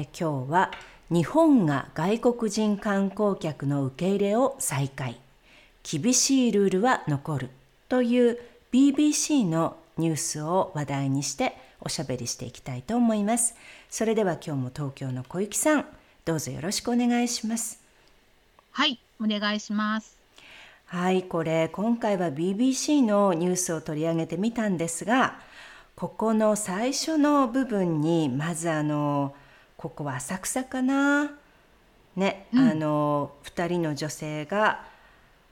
えー、今日は日本が外国人観光客の受け入れを再開。厳しいルールは残る。という BBC のニュースを話題にしておしゃべりしていきたいと思います。それでは今日も東京の小雪さんどうぞよろしくお願いします。はいお願いします。はいこれ今回は BBC のニュースを取り上げてみたんですがここの最初の部分にまずあのここは浅草かな。ね、うん、あの2人の女性が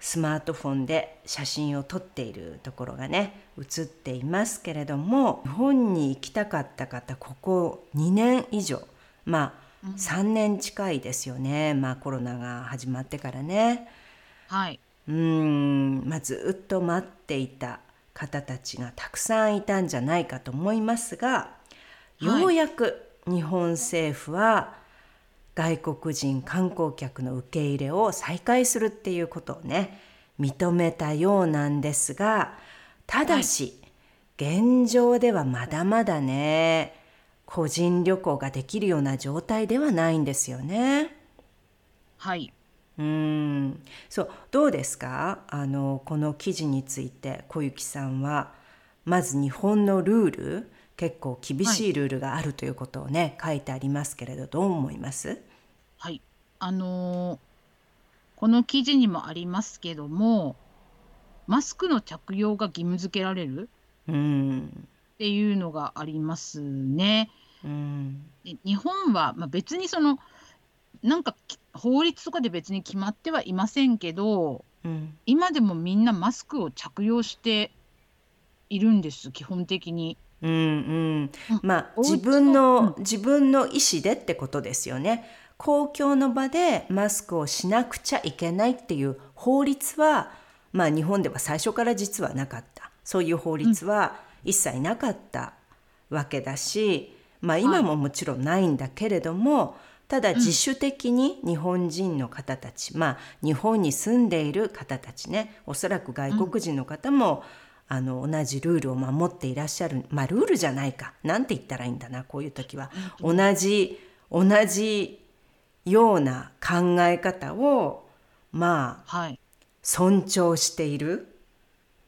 スマートフォンで写真を撮っているところがね写っていますけれども日本に行きたかった方ここ2年以上まあ3年近いですよね、まあコロナが始まってからね。はい、うんまあ、ずっと待っていた方たちがたくさんいたんじゃないかと思いますが、ようやく日本政府は外国人観光客の受け入れを再開するっていうことをね認めたようなんですがただし、はい、現状ではまだまだね個人旅行ができるような状態ではないんですよね。はい。うん。そうどうですか？あのこの記事について小雪さんはまず日本のルール結構厳しいルールがあるということをね、はい、書いてありますけれどどう思います？はい。あのー、この記事にもありますけどもマスクの着用が義務付けられる？っていうのがありますね。うん、日本は、まあ、別にそのなんか法律とかで別に決まってはいませんけど、うん、今でもみんなマスクを着用しているんです基本的に。うんうん、まあ自分の、自分の意思でってことですよね。公共の場でマスクをしなくちゃいけないっていう法律は、まあ、日本では最初から実はなかった。そういう法律は一切なかったわけだし、まあ、今ももちろんないんだけれども、ただ自主的に日本人の方たち、うん、まあ日本に住んでいる方たちねおそらく外国人の方も、うん、あの同じルールを守っていらっしゃるまあルールじゃないか。なんて言ったらいいんだなこういう時は、うん、同じ同じような考え方をまあ、はい、尊重している。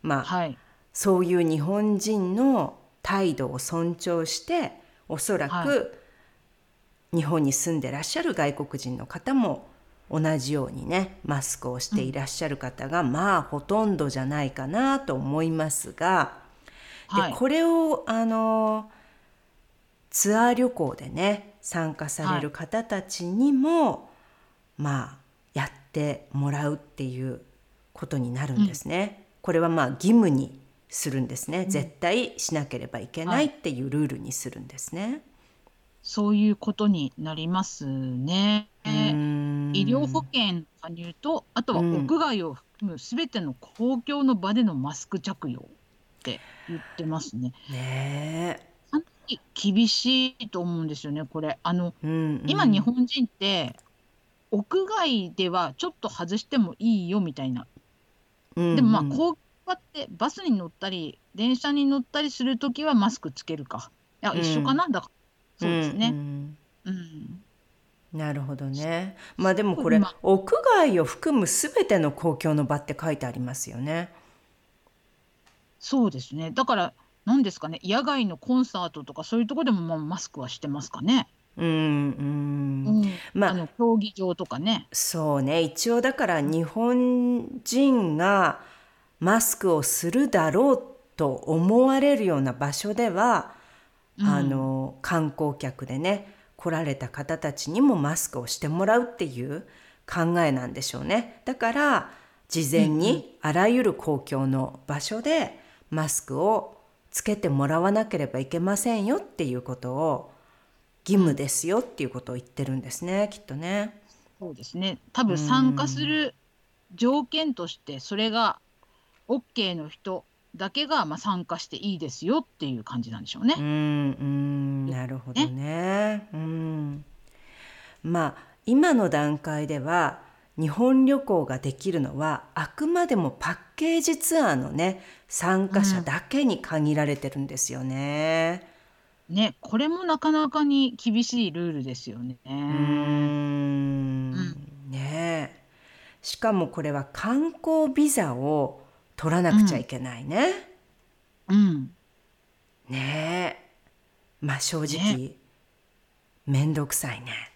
まあ、はい、そういう日本人の態度を尊重しておそらく、はい。日本に住んでらっしゃる外国人の方も同じようにねマスクをしていらっしゃる方が、うん、まあほとんどじゃないかなと思いますが、はい、でこれをあのツアー旅行でね参加される方たちにも、はい、まあやってもらうっていうことになるんですね。うん、これはまあ義務にするんですね、うん、絶対しなければいけないっていうルールにするんですね。そういうことになりますね。医療保険加入と、あとは屋外を含むすべての公共の場でのマスク着用って言ってますね。ねかなり厳しいと思うんですよね、これ。あの、うんうん、今日本人って屋外ではちょっと外してもいいよみたいな。うんうん、でもまあ公共ってバスに乗ったり電車に乗ったりするときはマスクつけるか。いや、一緒かな、だからそうですね。うん、うん、なるほどね。まあでもこれ、ま、屋外を含むすべての公共の場って書いてありますよね。そうですね。だから何ですかね野外のコンサートとかそういうところでもまあマスクはしてますかね。うんうん、まああの競技場とかね。そうね一応だから日本人がマスクをするだろうと思われるような場所ではあの観光客でね来られた方たちにもマスクをしてもらうっていう考えなんでしょうね。だから事前にあらゆる公共の場所でマスクをつけてもらわなければいけませんよっていうことを義務ですよっていうことを言ってるんですねきっとね。そうですね。多分参加する条件としてそれが OK の人だけがまあ参加していいですよっていう感じなんでしょうね。うんうんなるほどね。ねうんまあ今の段階では日本旅行ができるのはあくまでもパッケージツアーのね参加者だけに限られてるんですよね。うん、ねこれもなかなかに厳しいルールですよね。うん、ねしかもこれは観光ビザを取らなくちゃいけないね。うん。ねえ。まあ正直、ね、めんどくさいね。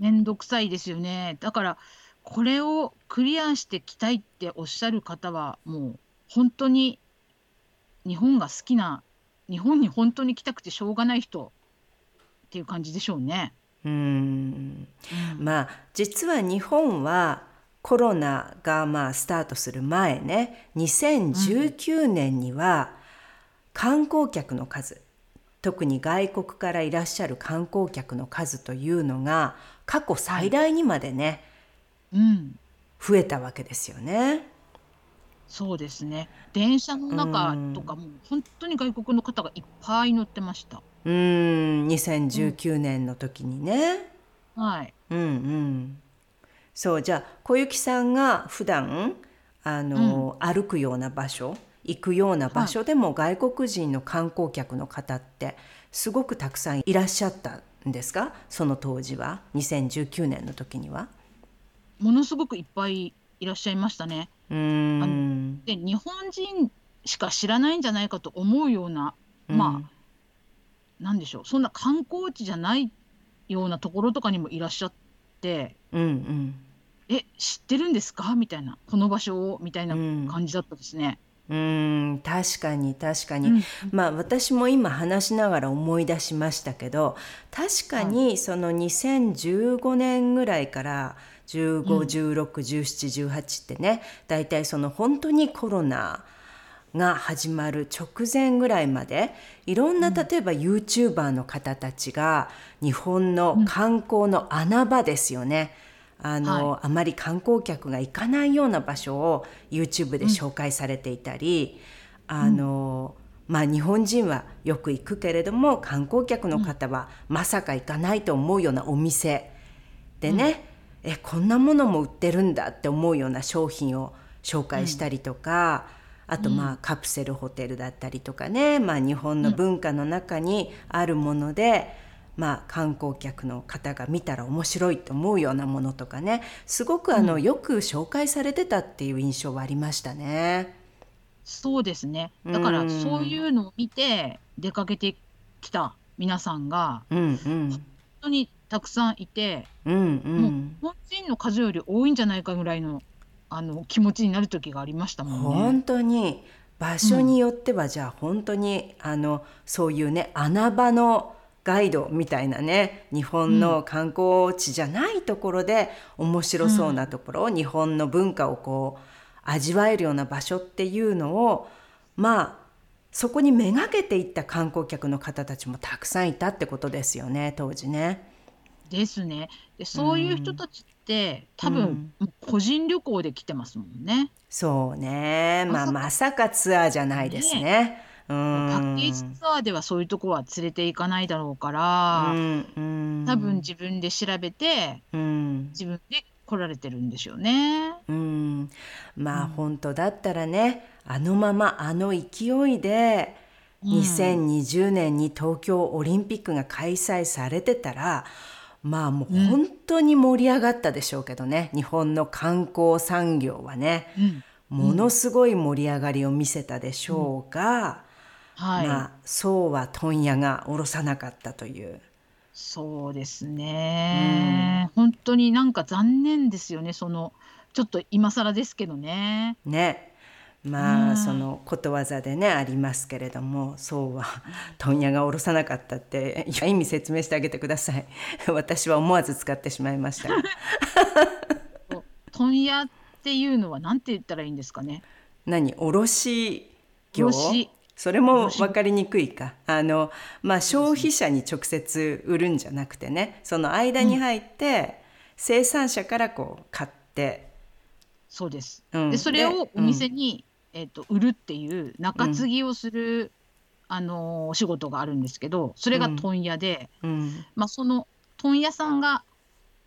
めんどくさいですよね。だからこれをクリアしてきたいっておっしゃる方はもう本当に日本が好きな日本に本当に来たくてしょうがない人っていう感じでしょうね。うん、まあ実は日本はコロナがまあスタートする前ね2019年には観光客の数、特に外国からいらっしゃる観光客の数というのが過去最大にまでね、うん、増えたわけですよね。そうですね電車の中とかも本当に外国の方がいっぱい乗ってました。うん2019年の時にね。うん、はい。うんうんそうじゃあ小雪さんが普段あの、うん、歩くような場所行くような場所でも外国人の観光客の方ってすごくたくさんいらっしゃったんですか？その当時は。2019年の時には。ものすごくいっぱいいらっしゃいましたね。うん。で日本人しか知らないんじゃないかと思うような、まあ何でしょう。そんな観光地じゃないようなところとかにもいらっしゃって、うんうん、え知ってるんですか？みたいなこの場所をみたいな感じだったですね。うん、確かに確かに、うん、まあ私も今話しながら思い出しましたけど確かにその2015年ぐらいから15161718ってね大体その本当にコロナが始まる直前ぐらいまでいろんな例えば YouTuber の方たちが日本の観光の穴場ですよね、あの、はい、あまり観光客が行かないような場所を YouTube で紹介されていたり、うん、あの、まあ日本人はよく行くけれども観光客の方はまさか行かないと思うようなお店でね、うん、えこんなものも売ってるんだって思うような商品を紹介したりとか、うん、あとまあカプセルホテルだったりとかね、まあ、日本の文化の中にあるもので、まあ、観光客の方が見たら面白いと思うようなものとかね。すごくあの、うん、よく紹介されてたっていう印象はありましたね。そうですね。だからそういうのを見て出かけてきた皆さんが、うんうん、本当にたくさんいて、うんうん、もう日本人の数より多いんじゃないかぐらいのあの気持ちになる時がありましたもんね。本当に。場所によっては、じゃあ本当にあのそういうね穴場のガイドみたいなね日本の観光地じゃないところで面白そうなところ、うん、日本の文化をこう味わえるような場所っていうのをまあそこにめがけていった観光客の方たちもたくさんいたってことですよね当時ね。ですね。でそういう人たちって、うん、多分、個人旅行で来てますもんね。そうねまあまさかツアーじゃないですね。ねパッケージツアーではそういうとこは連れて行かないだろうから、うん。多分自分で調べて、うん、自分で来られてるんでしょうね。うん、まあ、うん、本当だったらねあのままあの勢いで2020年に東京オリンピックが開催されてたら、まあもう本当に盛り上がったでしょうけどね、日本の観光産業はね、ものすごい盛り上がりを見せたでしょうが、はい、まあ、そうは問屋が下ろさなかったという。そうですね、うん、本当になんか残念ですよね。そのちょっと今更ですけどね。ね。まあ、うん、そのことわざでねありますけれどもそうは問屋が下ろさなかったって意味説明してあげてください。私は思わず使ってしまいました。問屋っていうのは何て言ったらいいんですかね。何？卸業？それも分かりにくいか。あの、まあ、消費者に直接売るんじゃなくてねその間に入って、生産者からこう買って。そうです、うん、でそれをお店に、うん、えーと、売るっていう中継ぎをする、うん、あのお仕事があるんですけどそれが問屋で、まあ、その問屋さんが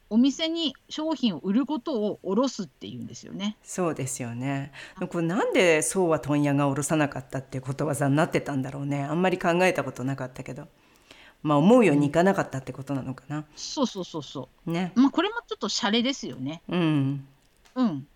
お店に商品を売ることを卸すっていうんですよね。そうですよね。これなんでそうは問屋が卸さなかったっていうことわざになってたんだろうね。あんまり考えたことなかったけど。まあ思うようにいかなかったってことなのかな。そうそうそうそう。ね。まあこれもちょっとシャレですよね。うん。うん。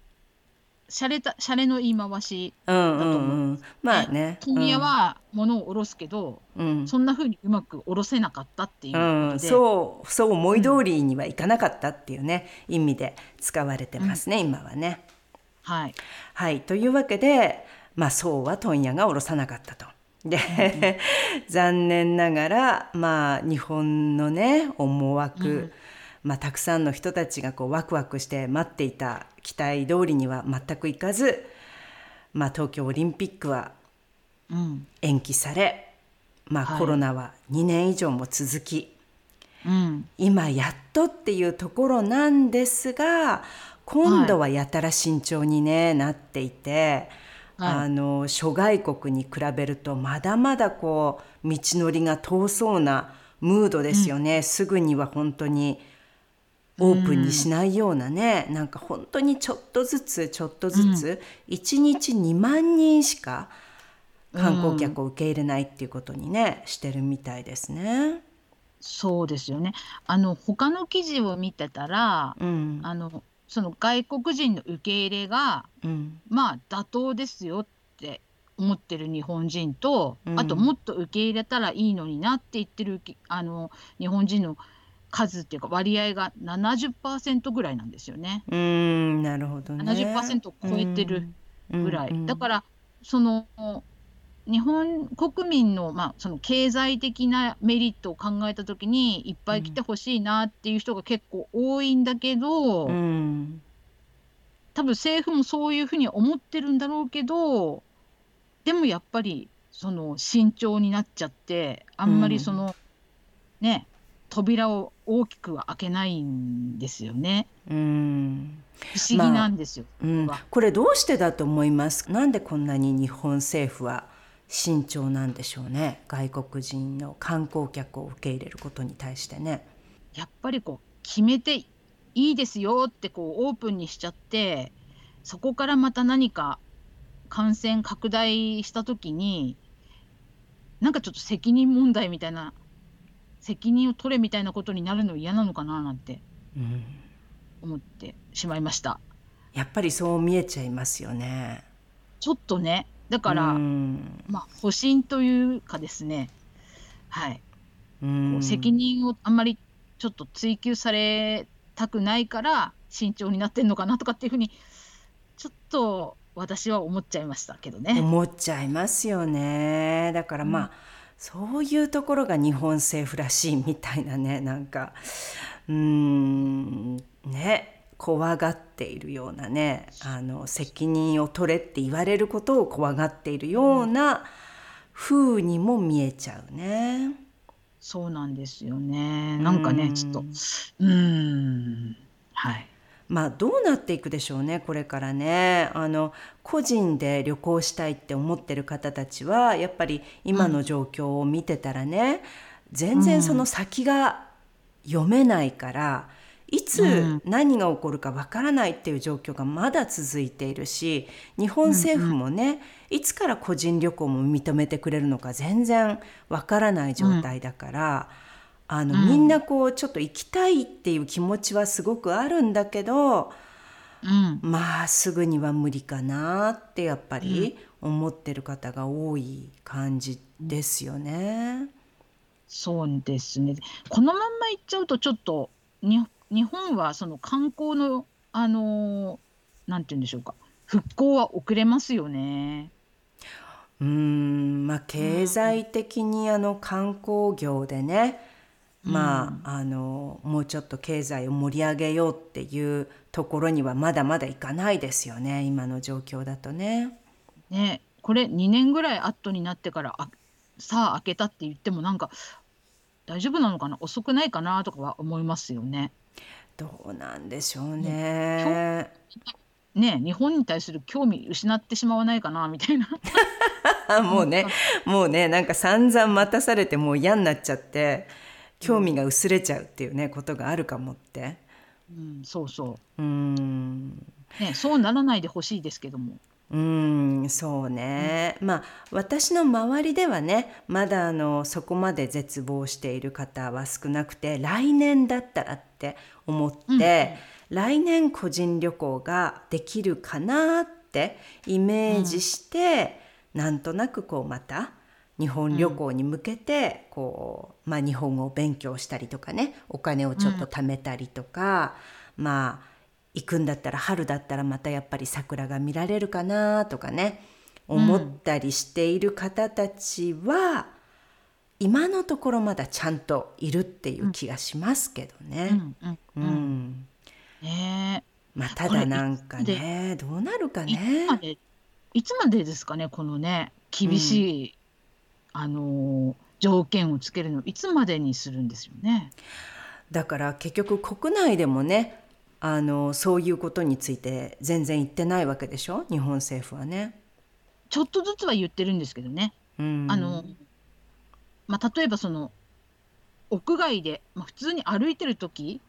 洒落た洒落の言い回しだと思う、うんうんうん、まあね。問屋は物を下ろすけど、うん、そんなふうにうまく下ろせなかったっていううん、そうそう思い通りにはいかなかったっていうね、意味で使われてますね、今はね。はい、はい、というわけで、まあ、そうは問屋が下ろさなかったと。で、残念ながら、まあ、日本のね思惑、まあ、たくさんの人たちがこうワクワクして待っていた期待通りには全くいかず、まあ、東京オリンピックは延期され、うん、まあ、コロナは2年以上も続き、今やっとっていうところなんですが今度はやたら慎重に、ね、なっていて。あの諸外国に比べるとまだまだこう道のりが遠そうなムードですよね、うん、すぐには本当にオープンにしないようなね、うん、なんか本当にちょっとずつちょっとずつ、うん、1日2万人しか観光客を受け入れないっていうことにね、してるみたいですね。そうですよね。あの他の記事を見てたら、うん、あのその外国人の受け入れが、うん、まあ妥当ですよって思ってる日本人と、うん、あともっと受け入れたらいいのになって言ってるあの日本人の数っていうか割合が70%ぐらいなんですよね。うんなるほどね。70%を超えてるぐらい。うんうん、だからその日本国民の,、まあその経済的なメリットを考えた時にいっぱい来てほしいなっていう人が結構多いんだけど、うん、多分政府もそういうふうに思ってるんだろうけどでもやっぱりその慎重になっちゃってあんまりその、うん、ね扉を大きくは開けないんですよね。うん不思議なんですよ、まあ、うん、これどうしてだと思います？なんでこんなに日本政府は慎重なんでしょうね？外国人の観光客を受け入れることに対してね。やっぱりこう決めていいですよってこうオープンにしちゃってそこからまた何か感染拡大した時になんかちょっと責任問題みたいな責任を取れみたいなことになるの嫌なのかななんて思ってしまいました。やっぱりそう見えちゃいますよね。ちょっとねだから、まあ保身というかですねはい責任をあんまりちょっと追求されたくないから慎重になってんのかなとかっていうふうにちょっと私は思っちゃいましたけどね。思っちゃいますよね。だからまあ、うんそういうところが日本政府らしいみたいなね なんかうんね怖がっているようなねあの責任を取れって言われることを怖がっているような風にも見えちゃうね。そうなんですよね。なんかねちょっとうんはいまあ、どうなっていくでしょうねこれからねあの個人で旅行したいって思ってる方たちはやっぱり今の状況を見てたらね、うん、全然その先が読めないから、うん、いつ何が起こるかわからないっていう状況がまだ続いているし日本政府もね、うん、いつから個人旅行も認めてくれるのか全然わからない状態だから。あの、うん、みんなこうちょっと行きたいっていう気持ちはすごくあるんだけど、うん、まあすぐには無理かなってやっぱり思ってる方が多い感じですよね。そうですね。このまんま行っちゃうとちょっと日本はその観光のあのなんて言うんでしょうか。復興は遅れますよね。うん。まあ経済的にあの観光業でね、まあ、あのもうちょっと経済を盛り上げようっていうところにはまだまだいかないですよね今の状況だとね。ねこれ2年ぐらい後になってからあさあ開けたって言ってもなんか大丈夫なのかな？遅くないかなとかは思いますよね。どうなんでしょうね。ね日本に対する興味失ってしまわないかなみたいな。もうねもうねなんか散々待たされてもう嫌になっちゃって興味が薄れちゃうっていうねことがあるかもって。うん、そうそう。うん。ね、そうならないでほしいですけども。うんそうね、うん、まあ私の周りではねまだあのそこまで絶望している方は少なくて来年だったらって思って、うん、来年個人旅行ができるかなってイメージして、うん、なんとなくこうまた日本旅行に向けてこう、まあ、日本語を勉強したりとかねお金をちょっと貯めたりとか、まあ行くんだったら春だったらまたやっぱり桜が見られるかなとかね思ったりしている方たちは、うん、今のところまだちゃんといるっていう気がしますけどね。うん、ねまあただなんかねどうなるかね。いつまでですかねこのね厳しい、うん、あの条件をつけるのいつまでにするんですよね。だから結局国内でもねあのそういうことについて全然言ってないわけでしょ？日本政府はね。ちょっとずつは言ってるんですけどね。うん、あのまあ、例えばその屋外で、まあ、普通に歩いてる時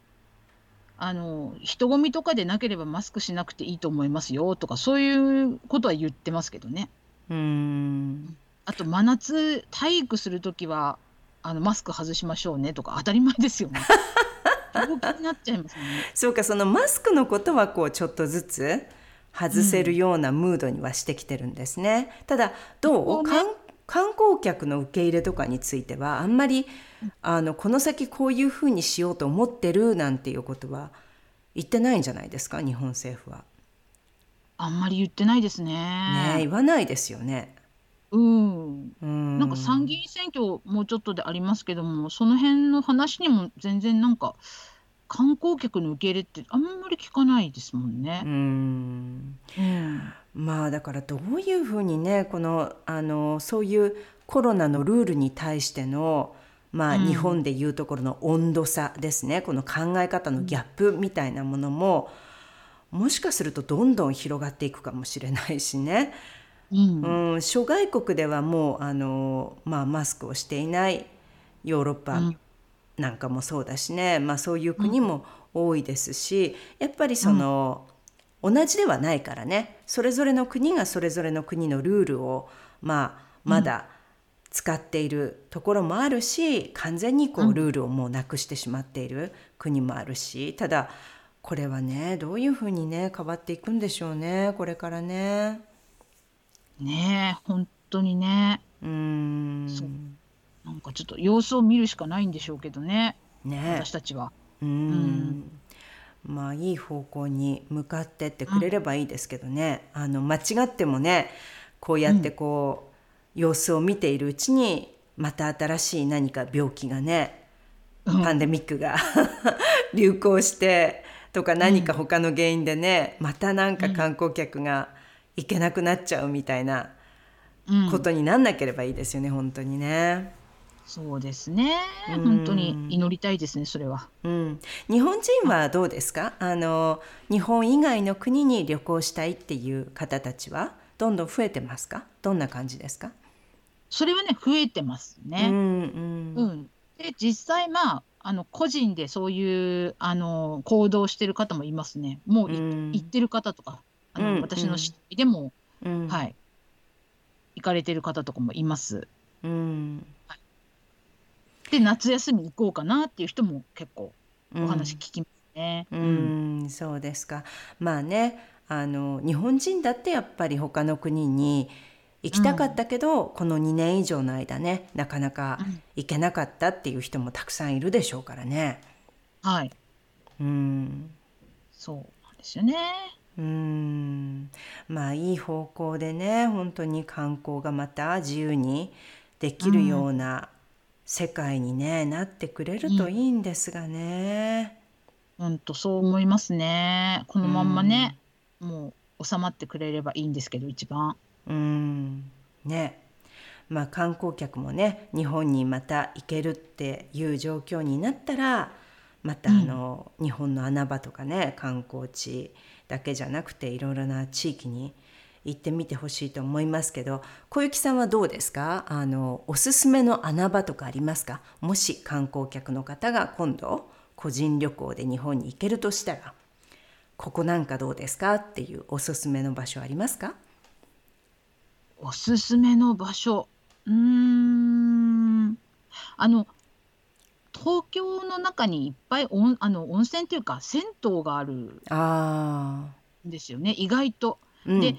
あの人混みとかでなければマスクしなくていいと思いますよとかそういうことは言ってますけどね。うんあと真夏体育する時はあのマスク外しましょうねとか当たり前ですよね。病気になっちゃいますね。そうかそのマスクのことはこうちょっとずつ外せるようなムードにはしてきてるんですね。うん、ただどう、ね、観光客の受け入れとかについてはあんまりあのこの先こういうふうにしようと思ってるなんていうことは言ってないんじゃないですか日本政府は。あんまり言ってないですね。ね言わないですよね。うん。うん。なんか参議院選挙もうちょっとでありますけども、その辺の話にも全然なんか、観光客の受け入れってあんまり聞かないですもんね。うん。うん。まあだからどういうふうにねこのあのそういうコロナのルールに対してのまあ、日本でいうところの温度差ですねこの考え方のギャップみたいなものももしかするとどんどん広がっていくかもしれないしね。うん、うん、諸外国ではもうあの、まあ、マスクをしていないヨーロッパなんかもそうだしね、まあ、そういう国も多いですしやっぱりその、同じではないからね。それぞれの国がそれぞれの国のルールを、まあ、まだ使っているところもあるし完全にこうルールをもうなくしてしまっている国もあるし。ただこれはねどういうふうにね変わっていくんでしょうねこれからね。ねえ、本当にね。うん。そう。なんかちょっと様子を見るしかないんでしょうけどね。ね私たちは。うん。まあいい方向に向かってってくれればいいですけどね、うん、あの間違ってもねこうやってこう、うん、様子を見ているうちにまた新しい何か病気がね、うん、パンデミックが 流行してとか何か他の原因でね、またなんか観光客が、いけなくなっちゃうみたいなことになんなければいいですよね、うん、本当にね。そうですね。本当に祈りたいですね、それは。うん。日本人はどうですか？あの日本以外の国に旅行したいっていう方たちはどんどん増えてますか？どんな感じですか？それはね、増えてますね。うん、うんうん、で、実際まあ。あの個人でそういうあの行動してる方もいますね。もう行ってる方とか、あの、うん私の知りでも、うん、はい、行かれてる方とかもいます。うん、はい、で夏休み行こうかなっていう人も結構お話聞きますね。うん、うん、そうですか。まあねあの日本人だってやっぱり他の国に行きたかったけど、この2年以上の間ねなかなか行けなかったっていう人もたくさんいるでしょうからね。はい。うん。そうなんですよね。うん。まあいい方向でね本当に観光がまた自由にできるような世界にね、なってくれるといいんですがね。本当そう思いますね。このまんまね、もう収まってくれればいいんですけど一番。うん。ね。まあ観光客もね日本にまた行けるっていう状況になったらまたあの、うん、日本の穴場とかね観光地だけじゃなくていろいろな地域に行ってみてほしいと思いますけど小雪さんはどうですか？あのおすすめの穴場とかありますか？もし観光客の方が今度個人旅行で日本に行けるとしたらここなんかどうですか？っていうおすすめの場所ありますか？おすすめの場所。うーん。あの東京の中にいっぱい温あの温泉っていうか銭湯があるんですよね意外と。うん、で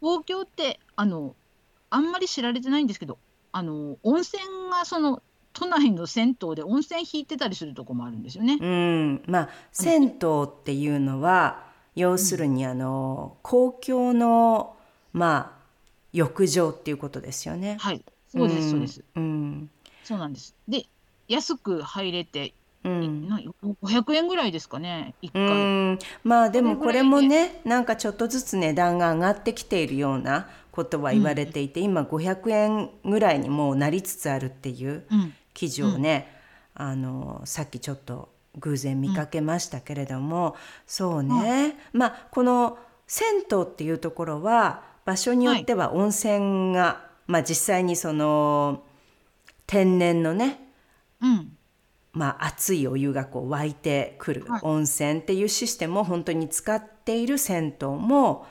東京ってあのあんまり知られてないんですけどあの温泉がその都内の銭湯で温泉引いてたりするとこもあるんですよね。うん、まあ銭湯っていうのは要するにあの、公共のまあ浴場っていうことですよね。はい、そうですそうです。うん、そうなんです。で安く入れてうん、500円ぐらいですかね1回。まあでもこれもねなんかちょっとずつ値段が上がってきているようなことは言われていて、うん、今500円ぐらいにもうなりつつあるっていう記事をね、うん、あのさっきちょっと偶然見かけましたけれども、そうね、まあこの銭湯っていうところは場所によっては温泉が、はい、まあ実際にその天然のね、うん、まあ、熱いお湯がこう湧いてくる温泉っていうシステムを本当に使っている銭湯も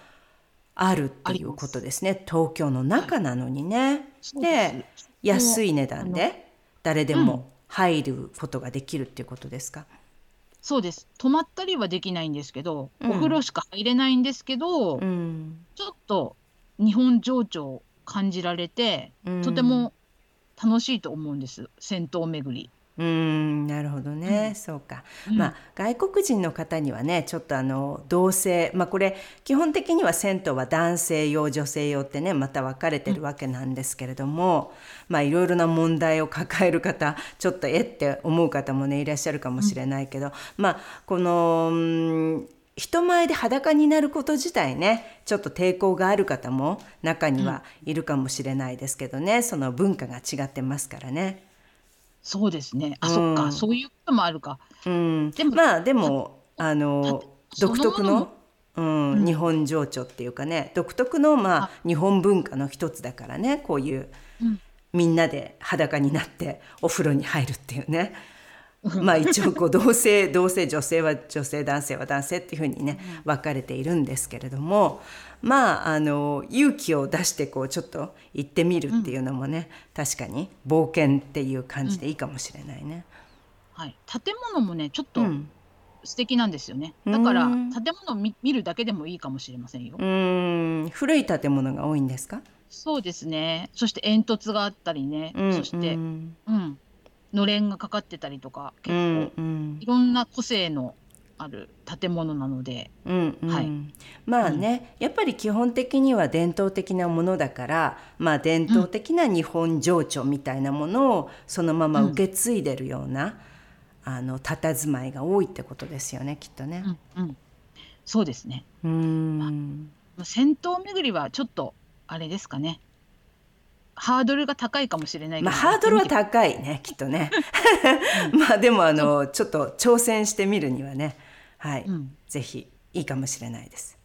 あるっていうことですね。東京の中なのにね。で安い値段で誰でも入ることができるっていうことですか、そうです。泊まったりはできないんですけど、うん、お風呂しか入れないんですけど、うん、ちょっと日本情緒を感じられて、うん、とても楽しいと思うんです。銭湯巡り。うんなるほどね、うん、そうか、うん、まあ外国人の方にはねちょっとあの同性まあこれ基本的には銭湯は男性用女性用ってねまた分かれてるわけなんですけれども、うん、まあいろいろな問題を抱える方ちょっとえって思う方もねいらっしゃるかもしれないけど、まあこの人前で裸になること自体ねちょっと抵抗がある方も中にはいるかもしれないですけどね、その文化が違ってますからね。そうですね。あ、そっか、そういうこともあるか。うん、でもまあでもあの独特のうん、うん、日本情緒っていうかね。独特のまあ。日本文化の一つだからね。こういう、うん、みんなで裸になってお風呂に入るっていうね。まあ一応こう同性 同性女性は女性男性は男性っていうふうにね分かれているんですけれどもまああの勇気を出してこうちょっと行ってみるっていうのもね、うん、確かに冒険っていう感じでいいかもしれないね。うん、はい、建物もねちょっと、素敵なんですよね。だから建物を見るだけでもいいかもしれませんよ。うん、古い建物が多いんですか？そうですね。そして煙突があったりね。うん、そして、うん、のれんがかかってたりとか結構、うんうん、いろんな個性のある建物なので、うんうん、はい、まあね、うん、やっぱり基本的には伝統的なものだから、まあ、伝統的な日本情緒みたいなものをそのまま受け継いでるような、うん、あの佇まいが多いってことですよねきっとね。うん、うん、そうですね。うん、まあ、戦闘巡りはちょっとあれですかねハードルが高いかもしれないまあ、ハードルは高いねきっとね まあでもあのちょっと挑戦してみるにはねはい、うん、ぜひいいかもしれないです。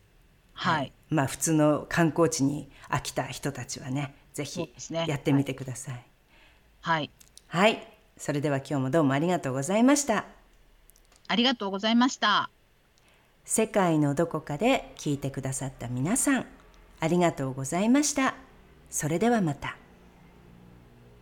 はい、はい、まあ普通の観光地に飽きた人たちはねぜひやってみてください。はい、はい、それでは今日もどうもありがとうございました。ありがとうございました。世界のどこかで聞いてくださった皆さん、ありがとうございました。それではまた。